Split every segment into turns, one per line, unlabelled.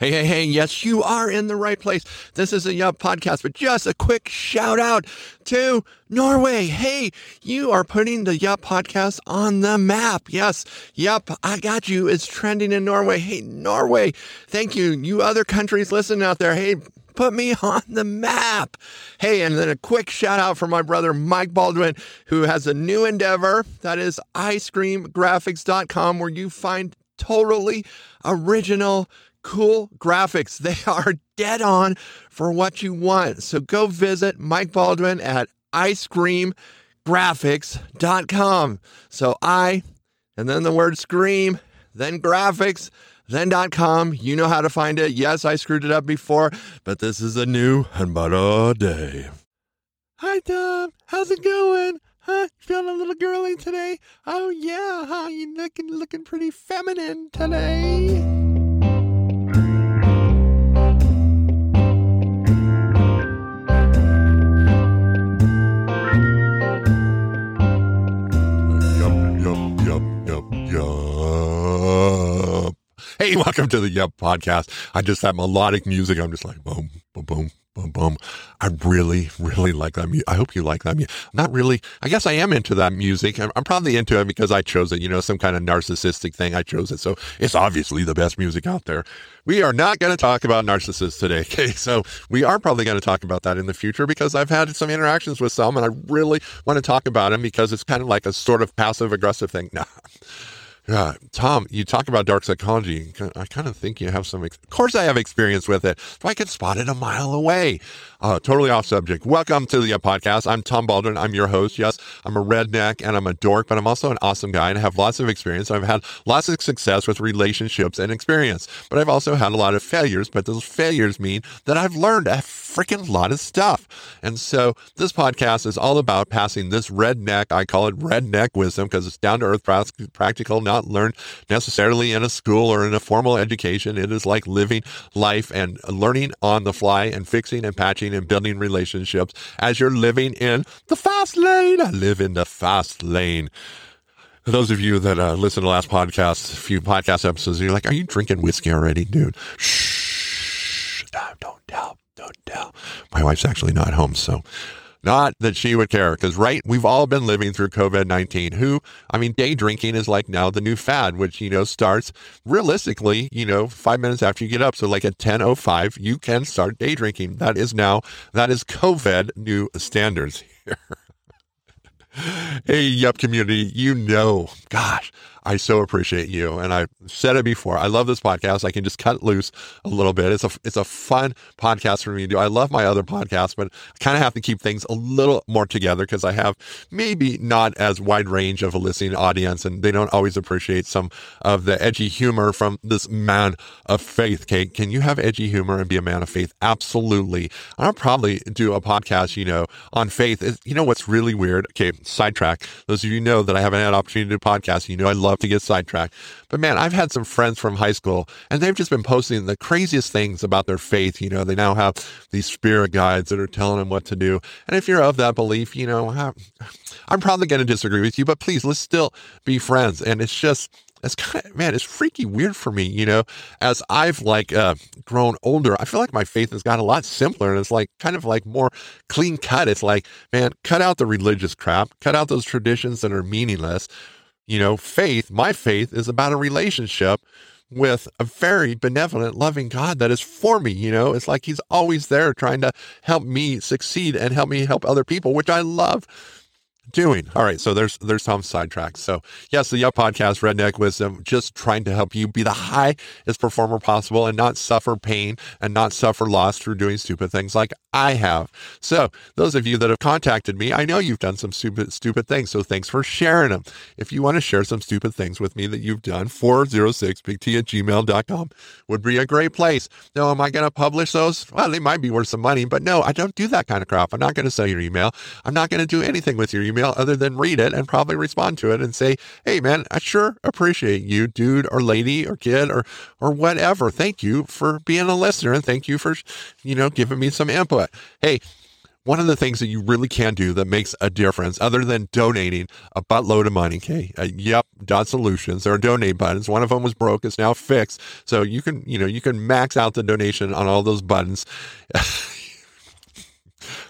Hey, hey, hey, yes, you are in the right place. This is a Yup podcast, but just a quick shout out to Norway. Hey, you are putting the Yup podcast on the map. Yes, Yup, I got you. It's trending in Norway. Hey, Norway, thank you. You other countries listening out there, hey, put me on the map. Hey, and then a quick shout out for my brother Mike Baldwin, who has a new endeavor that is icecreamgraphics.com, where you find totally original cool graphics. They are dead on for what you want. So go visit Mike Baldwin at icecreamgraphics.com. So I, and then the word scream, then graphics, then .com. You know how to find it. Yes, I screwed it up before, but this is a new and better day. Hi, Tom. How's it going? Huh? Feeling a little girly today? Oh yeah, huh? You looking looking pretty feminine today. Hey, welcome to the Yup podcast. I just that melodic music. I'm just like boom, boom, boom, boom, boom. I really, really like that. music. I hope you like that. music. Not really. I guess I am into that music. I'm, I'm probably into it because I chose it. You know, some kind of narcissistic thing. I chose it, so it's obviously the best music out there. We are not going to talk about narcissists today. Okay, so we are probably going to talk about that in the future because I've had some interactions with some, and I really want to talk about them because it's kind of like a sort of passive aggressive thing. Nah. Yeah, Tom, you talk about dark psychology. I kind of think you have some. Ex- of course, I have experience with it. If I could spot it a mile away. Uh, totally off subject. Welcome to the uh, podcast. I'm Tom Baldwin. I'm your host. Yes, I'm a redneck and I'm a dork, but I'm also an awesome guy and I have lots of experience. I've had lots of success with relationships and experience, but I've also had a lot of failures. But those failures mean that I've learned a freaking lot of stuff. And so this podcast is all about passing this redneck, I call it redneck wisdom because it's down to earth, practical, not learned necessarily in a school or in a formal education. It is like living life and learning on the fly and fixing and patching and building relationships as you're living in the fast lane. I live in the fast lane. those of you that uh, listen to the last podcast, a few podcast episodes, you're like, are you drinking whiskey already, dude? Shh. Don't tell. My wife's actually not home, so not that she would care, because, right, we've all been living through COVID 19. Who, I mean, day drinking is like now the new fad, which, you know, starts realistically, you know, five minutes after you get up. So, like at 10.05, you can start day drinking. That is now, that is COVID new standards here. hey, Yup community, you know, gosh, I so appreciate you. And I've said it before. I love this podcast. I can just cut loose a little bit. It's a it's a fun podcast for me to do. I love my other podcasts, but I kind of have to keep things a little more together because I have maybe not as wide range of a listening audience and they don't always appreciate some of the edgy humor from this man of faith. Kate, can you have edgy humor and be a man of faith? Absolutely. I'll probably do a podcast, you know, on faith. You know what's really weird? Okay, sidetrack. Those of you know that I haven't had an opportunity to do podcasts. You know I love love to get sidetracked. But man, I've had some friends from high school and they've just been posting the craziest things about their faith. You know, they now have these spirit guides that are telling them what to do. And if you're of that belief, you know, I'm probably going to disagree with you, but please, let's still be friends. And it's just, it's kind of man it's freaky weird for me you know as i've like uh, grown older i feel like my faith has got a lot simpler and it's like kind of like more clean cut it's like man cut out the religious crap cut out those traditions that are meaningless you know, faith, my faith is about a relationship with a very benevolent, loving God that is for me. You know, it's like He's always there trying to help me succeed and help me help other people, which I love doing. All right, so there's there's some sidetracks. So yes, the Yup Podcast, Redneck Wisdom, just trying to help you be the highest performer possible and not suffer pain and not suffer loss through doing stupid things like I have. So those of you that have contacted me, I know you've done some stupid stupid things. So thanks for sharing them. If you want to share some stupid things with me that you've done, 406bigt at gmail.com would be a great place. Now, am I going to publish those? Well, they might be worth some money, but no, I don't do that kind of crap. I'm not going to sell your email. I'm not going to do anything with your email email other than read it and probably respond to it and say, Hey man, I sure appreciate you, dude or lady or kid or, or whatever. Thank you for being a listener and thank you for, you know, giving me some input. Hey, one of the things that you really can do that makes a difference, other than donating a buttload of money, okay? Uh, Yup, Dot Solutions. There are donate buttons. One of them was broke. It's now fixed. So you can, you know, you can max out the donation on all those buttons.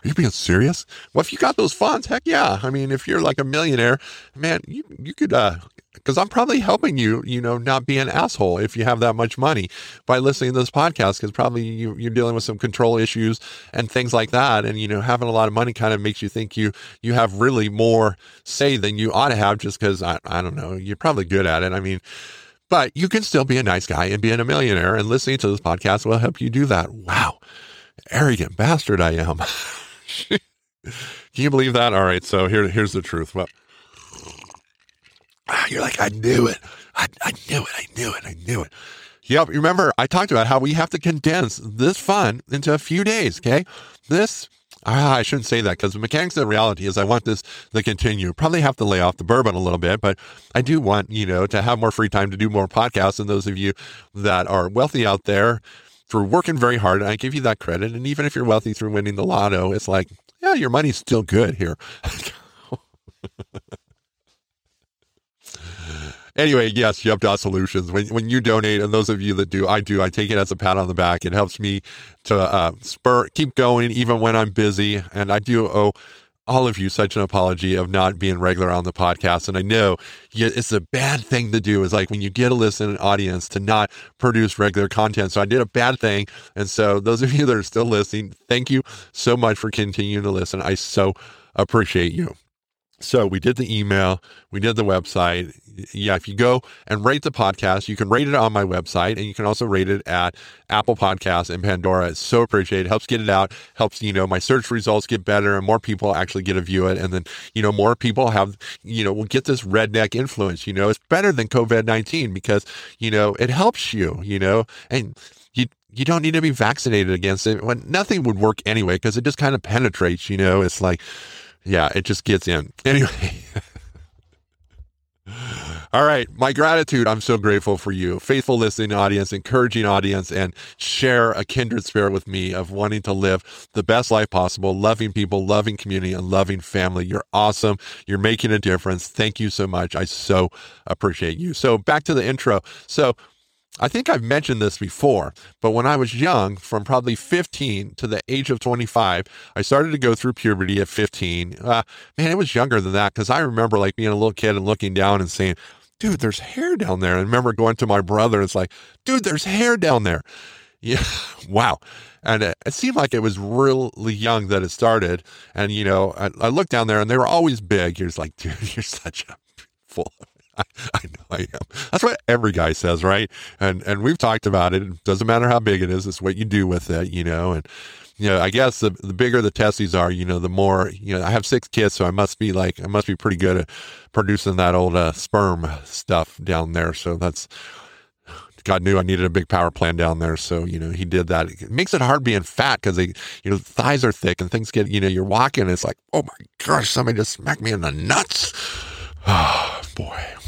Are you being serious? Well, if you got those funds, heck yeah. I mean, if you're like a millionaire, man, you you could uh because I'm probably helping you, you know, not be an asshole if you have that much money by listening to this podcast. Because probably you, you're dealing with some control issues and things like that, and you know, having a lot of money kind of makes you think you you have really more say than you ought to have. Just because I I don't know, you're probably good at it. I mean, but you can still be a nice guy and being a millionaire, and listening to this podcast will help you do that. Wow, arrogant bastard I am. Can you believe that? All right, so here, here's the truth. Well, you're like, I knew it. I, I knew it. I knew it. I knew it. Yep. Remember, I talked about how we have to condense this fun into a few days. Okay. This, ah, I shouldn't say that because the mechanics of reality is I want this to continue. Probably have to lay off the bourbon a little bit, but I do want, you know, to have more free time to do more podcasts. And those of you that are wealthy out there, for working very hard, and I give you that credit. And even if you're wealthy through winning the lotto, it's like, yeah, your money's still good here. anyway, yes, Yup Solutions. When when you donate, and those of you that do, I do. I take it as a pat on the back. It helps me to uh, spur, keep going, even when I'm busy. And I do owe all of you such an apology of not being regular on the podcast. And I know it's a bad thing to do. Is like when you get a listen audience to not produce regular content. So I did a bad thing. And so those of you that are still listening, thank you so much for continuing to listen. I so appreciate you. So we did the email, we did the website. Yeah, if you go and rate the podcast, you can rate it on my website and you can also rate it at Apple Podcasts and Pandora. It's so appreciated. It helps get it out, helps, you know, my search results get better and more people actually get to view it. And then, you know, more people have, you know, will get this redneck influence. You know, it's better than COVID 19 because, you know, it helps you, you know, and you, you don't need to be vaccinated against it when nothing would work anyway because it just kind of penetrates, you know, it's like, yeah, it just gets in. Anyway. All right. My gratitude. I'm so grateful for you. Faithful listening audience, encouraging audience, and share a kindred spirit with me of wanting to live the best life possible, loving people, loving community, and loving family. You're awesome. You're making a difference. Thank you so much. I so appreciate you. So back to the intro. So I think I've mentioned this before, but when I was young, from probably 15 to the age of 25, I started to go through puberty at 15. Uh, man, it was younger than that because I remember like being a little kid and looking down and saying, dude, there's hair down there. And I remember going to my brother and it's like, dude, there's hair down there. Yeah, wow. And it, it, seemed like it was really young that it started. And, you know, I, I looked down there and they were always big. You're like, dude, you're such a fool. I, know I am. That's what every guy says, right? And and we've talked about it. It doesn't matter how big it is; it's what you do with it, you know. And you know, I guess the the bigger the testes are, you know, the more you know. I have six kids, so I must be like I must be pretty good at producing that old uh, sperm stuff down there. So that's God knew I needed a big power plant down there. So, you know, he did that. It makes it hard being fat because they, you know, thighs are thick and things get, you know, you're walking. it's like, oh my gosh, somebody just smacked me in the nuts. Oh, boy.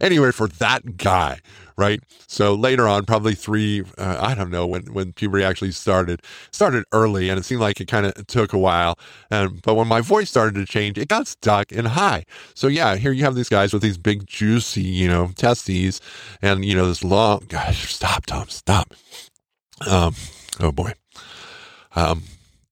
Anyway, for that guy, right? So later on, probably three, uh, I don't know when when puberty actually started. Started early, and it seemed like it kind of took a while. And but when my voice started to change, it got stuck in high. So yeah, here you have these guys with these big juicy, you know, testes, and you know this long. Gosh, stop, Tom, stop. Um, oh boy. Um,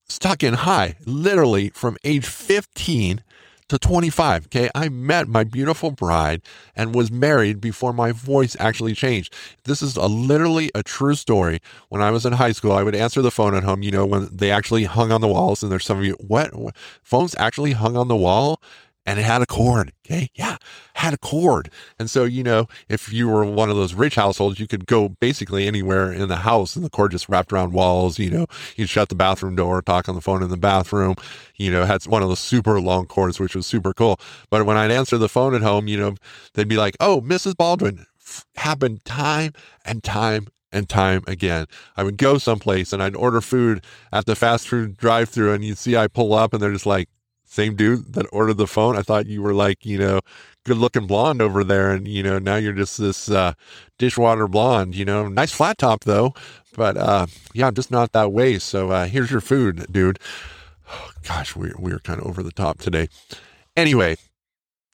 stuck in high, literally from age 15 to 25. Okay. I met my beautiful bride and was married before my voice actually changed. This is a, literally a true story. When I was in high school, I would answer the phone at home, you know, when they actually hung on the walls. And there's some of you, what? what? Phones actually hung on the wall? And it had a cord. Okay. Yeah. Had a cord. And so, you know, if you were one of those rich households, you could go basically anywhere in the house and the cord just wrapped around walls. You know, you'd shut the bathroom door, talk on the phone in the bathroom, you know, it had one of those super long cords, which was super cool. But when I'd answer the phone at home, you know, they'd be like, oh, Mrs. Baldwin. Happened time and time and time again. I would go someplace and I'd order food at the fast food drive through and you'd see I pull up and they're just like, same dude that ordered the phone. I thought you were like, you know, good looking blonde over there. And, you know, now you're just this uh, dishwater blonde, you know, nice flat top though. But uh, yeah, I'm just not that way. So uh, here's your food, dude. Oh, gosh, we're, we're kind of over the top today. Anyway,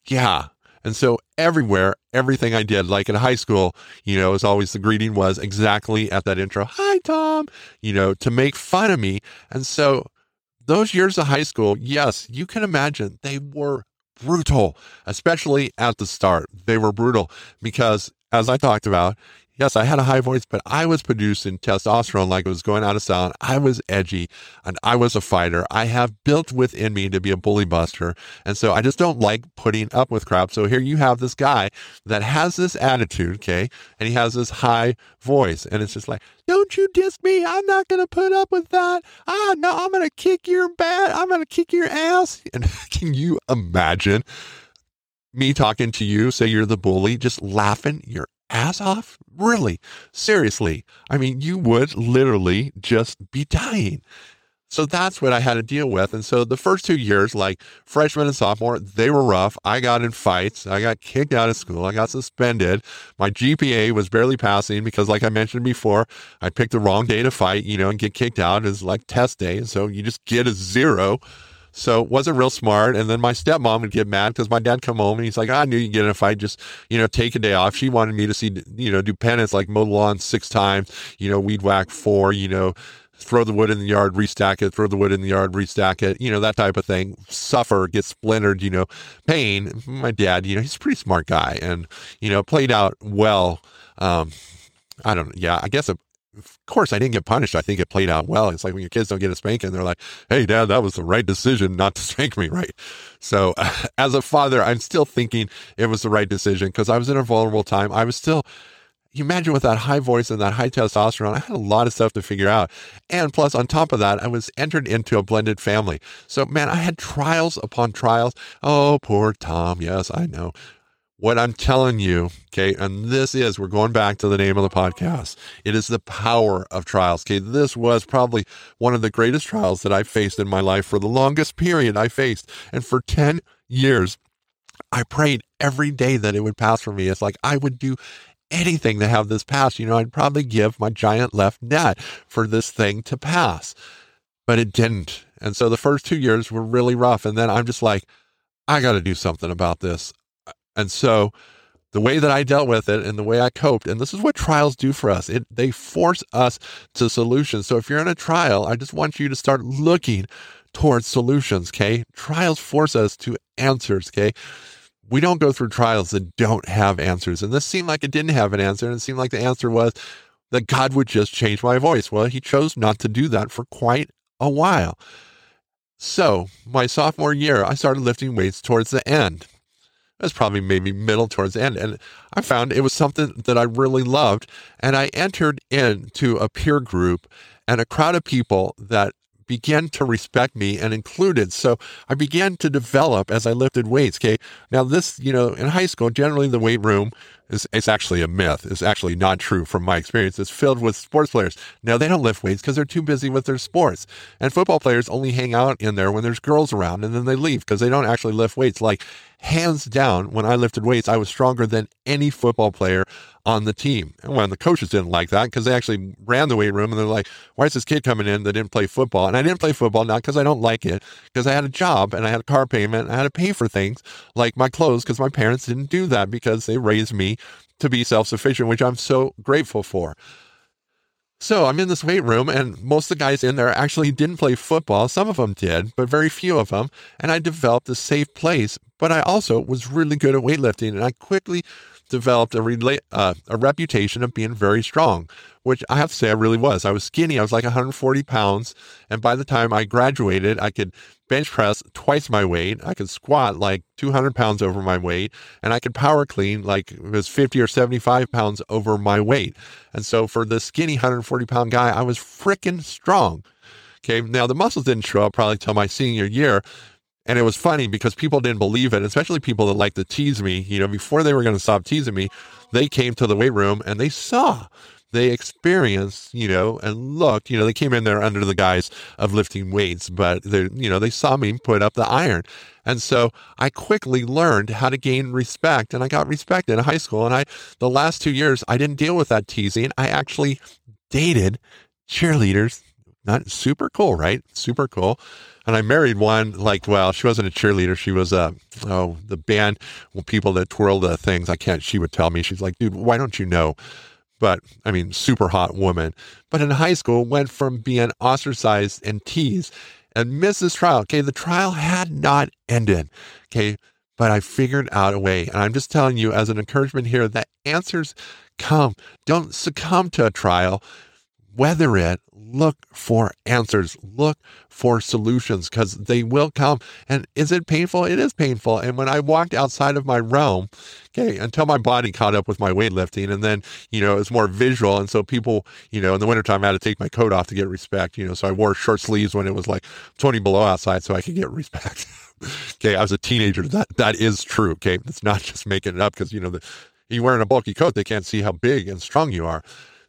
yeah. And so everywhere, everything I did, like in high school, you know, as always, the greeting was exactly at that intro, hi, Tom, you know, to make fun of me. And so those years of high school, yes, you can imagine they were brutal, especially at the start. They were brutal because, as I talked about, Yes, I had a high voice, but I was producing testosterone like it was going out of style. I was edgy and I was a fighter. I have built within me to be a bully buster. And so I just don't like putting up with crap. So here you have this guy that has this attitude, okay? And he has this high voice. And it's just like, don't you diss me. I'm not going to put up with that. Ah, no, I'm going to kick your butt. I'm going to kick your ass. And can you imagine? me talking to you, say you're the bully, just laughing your ass off? Really? Seriously? I mean, you would literally just be dying. So that's what I had to deal with. And so the first two years, like freshman and sophomore, they were rough. I got in fights. I got kicked out of school. I got suspended. My GPA was barely passing because, like I mentioned before, I picked the wrong day to fight, you know, and get kicked out is like test day. And so you just get a zero. So wasn't real smart. And then my stepmom would get mad because my dad come home and he's like, I knew you'd get in a fight. Just, you know, take a day off. She wanted me to see, you know, do penance, like mow the lawn six times, you know, weed whack four, you know, throw the wood in the yard, restack it, throw the wood in the yard, restack it, you know, that type of thing. Suffer, get splintered, you know, pain. My dad, you know, he's a pretty smart guy and, you know, played out well. Um, I don't, yeah, I guess a, of course, I didn't get punished. I think it played out well. It's like when your kids don't get a spanking, they're like, hey, dad, that was the right decision not to spank me, right? So, as a father, I'm still thinking it was the right decision because I was in a vulnerable time. I was still, you imagine with that high voice and that high testosterone, I had a lot of stuff to figure out. And plus, on top of that, I was entered into a blended family. So, man, I had trials upon trials. Oh, poor Tom. Yes, I know what I'm telling you, okay, and this is, we're going back to the name of the podcast. It is the power of trials, okay. This was probably one of the greatest trials that I faced in my life for the longest period I faced. And for 10 years, I prayed every day that it would pass for me. It's like I would do anything to have this pass. You know, I'd probably give my giant left net for this thing to pass, but it didn't. And so the first two years were really rough. And then I'm just like, I got to do something about this. And so the way that I dealt with it and the way I coped, and this is what trials do for us. It they force us to solutions. So if you're in a trial, I just want you to start looking towards solutions, okay? Trials force us to answers, okay? We don't go through trials that don't have answers. And this seemed like it didn't have an answer, and it seemed like the answer was that God would just change my voice. Well, he chose not to do that for quite a while. So, my sophomore year, I started lifting weights towards the end. Was probably maybe middle towards the end. And I found it was something that I really loved. And I entered into a peer group and a crowd of people that began to respect me and included. So I began to develop as I lifted weights. Okay. Now this, you know, in high school, generally the weight room is, it's actually a myth. It's actually not true from my experience. It's filled with sports players. Now they don't lift weights because they're too busy with their sports. And football players only hang out in there when there's girls around and then they leave because they don't actually lift weights. Like hands down, when I lifted weights, I was stronger than any football player on the team. And when the coaches didn't like that because they actually ran the weight room and they're like, why is this kid coming in that didn't play football? And I didn't play football, not because I don't like it, because I had a job and I had a car payment. I had to pay for things like my clothes because my parents didn't do that because they raised me to be self sufficient, which I'm so grateful for. So I'm in this weight room, and most of the guys in there actually didn't play football. Some of them did, but very few of them. And I developed a safe place. But I also was really good at weightlifting, and I quickly developed a, rela- uh, a reputation of being very strong, which I have to say I really was. I was skinny. I was like 140 pounds. And by the time I graduated, I could bench press twice my weight. I could squat like 200 pounds over my weight. And I could power clean like it was 50 or 75 pounds over my weight. And so for the skinny 140 pound guy, I was freaking strong. Okay. Now the muscles didn't show up probably till my senior year and it was funny because people didn't believe it, especially people that like to tease me. You know, before they were going to stop teasing me, they came to the weight room and they saw they experienced, you know, and looked, you know, they came in there under the guise of lifting weights, but they, you know, they saw me put up the iron. And so I quickly learned how to gain respect and I got respect in high school. And I, the last two years, I didn't deal with that teasing. I actually dated cheerleaders. Not super cool, right? Super cool. And I married one, like, well, she wasn't a cheerleader. She was, a, oh, the band, well, people that twirl the things. I can't, she would tell me, she's like, dude, why don't you know? But I mean, super hot woman. But in high school, went from being ostracized and teased and missed this trial. Okay. The trial had not ended. Okay. But I figured out a way. And I'm just telling you as an encouragement here that answers come. Don't succumb to a trial weather it, look for answers, look for solutions because they will come. And is it painful? It is painful. And when I walked outside of my realm, okay, until my body caught up with my weightlifting, and then, you know, it's more visual. And so people, you know, in the wintertime, I had to take my coat off to get respect, you know, so I wore short sleeves when it was like 20 below outside so I could get respect. okay, I was a teenager. That That is true. Okay, it's not just making it up because, you know, the, you're wearing a bulky coat, they can't see how big and strong you are.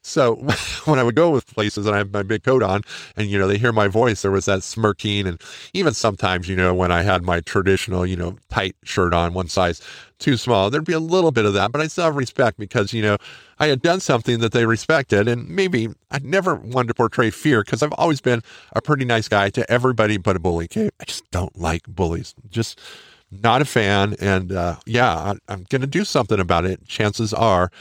So when I would go with places and I have my big coat on and, you know, they hear my voice, there was that smirking. And even sometimes, you know, when I had my traditional, you know, tight shirt on, one size too small, there'd be a little bit of that, but I still have respect because, you know, I had done something that they respected. And maybe I never wanted to portray fear because I've always been a pretty nice guy to everybody but a bully. Okay. I just don't like bullies. Just, not a fan. And uh, yeah, I, am going to do something about it. Chances are,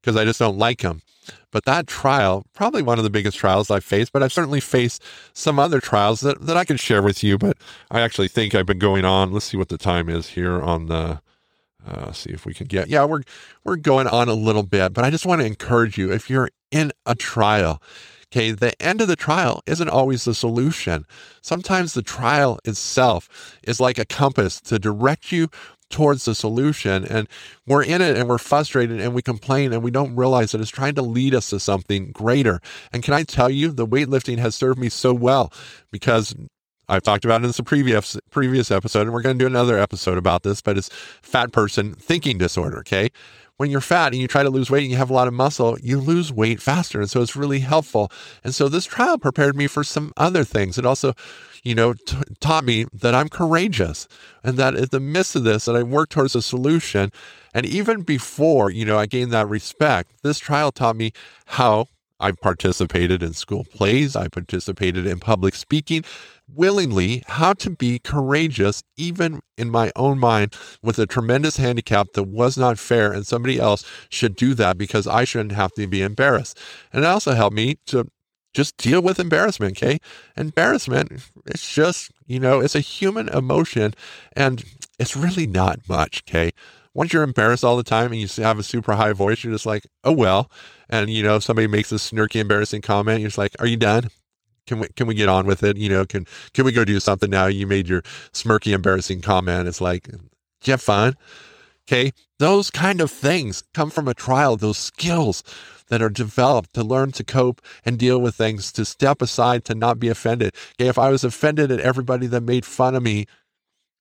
because I just don't like them. But that trial, probably one of the biggest trials I've faced, but I've certainly faced some other trials that, that I can share with you. But I actually think I've been going on. Let's see what the time is here on the. Uh, see if we can get. Yeah, we're we're going on a little bit, but I just want to encourage you if you're in a trial. Okay, the end of the trial isn't always the solution. Sometimes the trial itself is like a compass to direct you towards the solution. And we're in it and we're frustrated and we complain and we don't realize that it's trying to lead us to something greater. And can I tell you, the weightlifting has served me so well because I've talked about it in the previous previous episode, and we're going to do another episode about this, but it's fat person thinking disorder. Okay when you're fat and you try to lose weight and you have a lot of muscle, you lose weight faster. And so it's really helpful. And so this trial prepared me for some other things. It also, you know, t- taught me that I'm courageous and that in the midst of this, that I work towards a solution. And even before, you know, I gained that respect, this trial taught me how I participated in school plays. I participated in public speaking willingly, how to be courageous, even in my own mind, with a tremendous handicap that was not fair. And somebody else should do that because I shouldn't have to be embarrassed. And it also helped me to just deal with embarrassment. Okay. Embarrassment, it's just, you know, it's a human emotion and it's really not much. Okay once you're embarrassed all the time and you have a super high voice, you're just like, oh well. And you know, somebody makes a snarky, embarrassing comment, you're just like, are you done? Can we can we get on with it? You know, can can we go do something now? You made your smirky, embarrassing comment. It's like, you have fun? Okay, those kind of things come from a trial. Those skills that are developed to learn to cope and deal with things, to step aside, to not be offended. Okay, if I was offended at everybody that made fun of me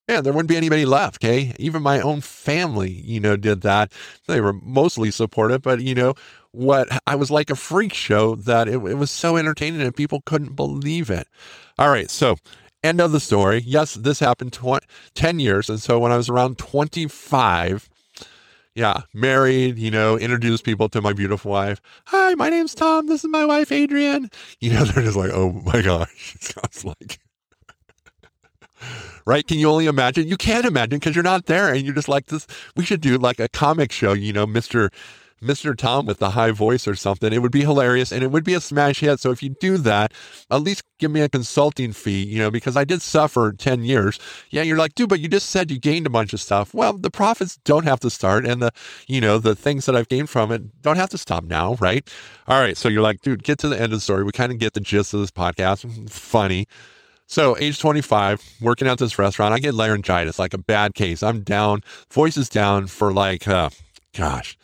yeah, there wouldn't be anybody left. Okay. Even my own family, you know, did that. They were mostly supportive, but, you know, what I was like a freak show that it, it was so entertaining and people couldn't believe it. All right. So, end of the story. Yes, this happened tw- 10 years. And so when I was around 25, yeah, married, you know, introduced people to my beautiful wife. Hi, my name's Tom. This is my wife, Adrian. You know, they're just like, oh my gosh. It sounds like right? Can you only imagine? You can't imagine because you're not there, and you're just like this. We should do like a comic show, you know, Mister. Mr. Tom with the high voice or something. It would be hilarious and it would be a smash hit. So if you do that, at least give me a consulting fee, you know, because I did suffer 10 years. Yeah, you're like, dude, but you just said you gained a bunch of stuff. Well, the profits don't have to start and the, you know, the things that I've gained from it don't have to stop now, right? All right. So you're like, dude, get to the end of the story. We kind of get the gist of this podcast. Funny. So, age 25, working at this restaurant, I get laryngitis, like a bad case. I'm down, voice is down for like, uh, gosh,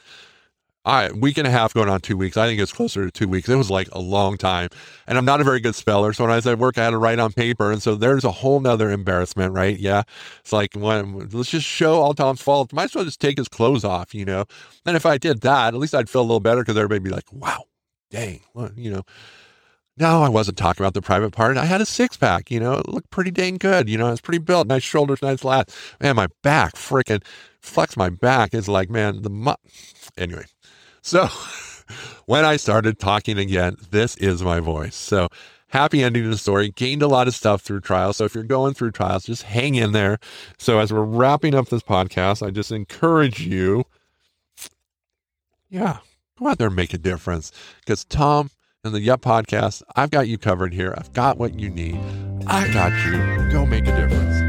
I week and a half going on two weeks. I think it's closer to two weeks. It was like a long time. And I'm not a very good speller. So when I was at work, I had to write on paper. And so there's a whole nother embarrassment, right? Yeah. It's like, when, let's just show all Tom's fault. Might as well just take his clothes off, you know? And if I did that, at least I'd feel a little better because everybody'd be like, wow, dang, you know, no, I wasn't talking about the private part. I had a six pack, you know, it looked pretty dang good. You know, I was pretty built, nice shoulders, nice lats. Man, my back freaking flex my back is like, man, the mu- anyway. So when I started talking again, this is my voice. So happy ending to the story. Gained a lot of stuff through trials. So if you're going through trials, just hang in there. So as we're wrapping up this podcast, I just encourage you, yeah, go out there and make a difference. Because Tom and the Yup podcast, I've got you covered here. I've got what you need. I got you. Go make a difference.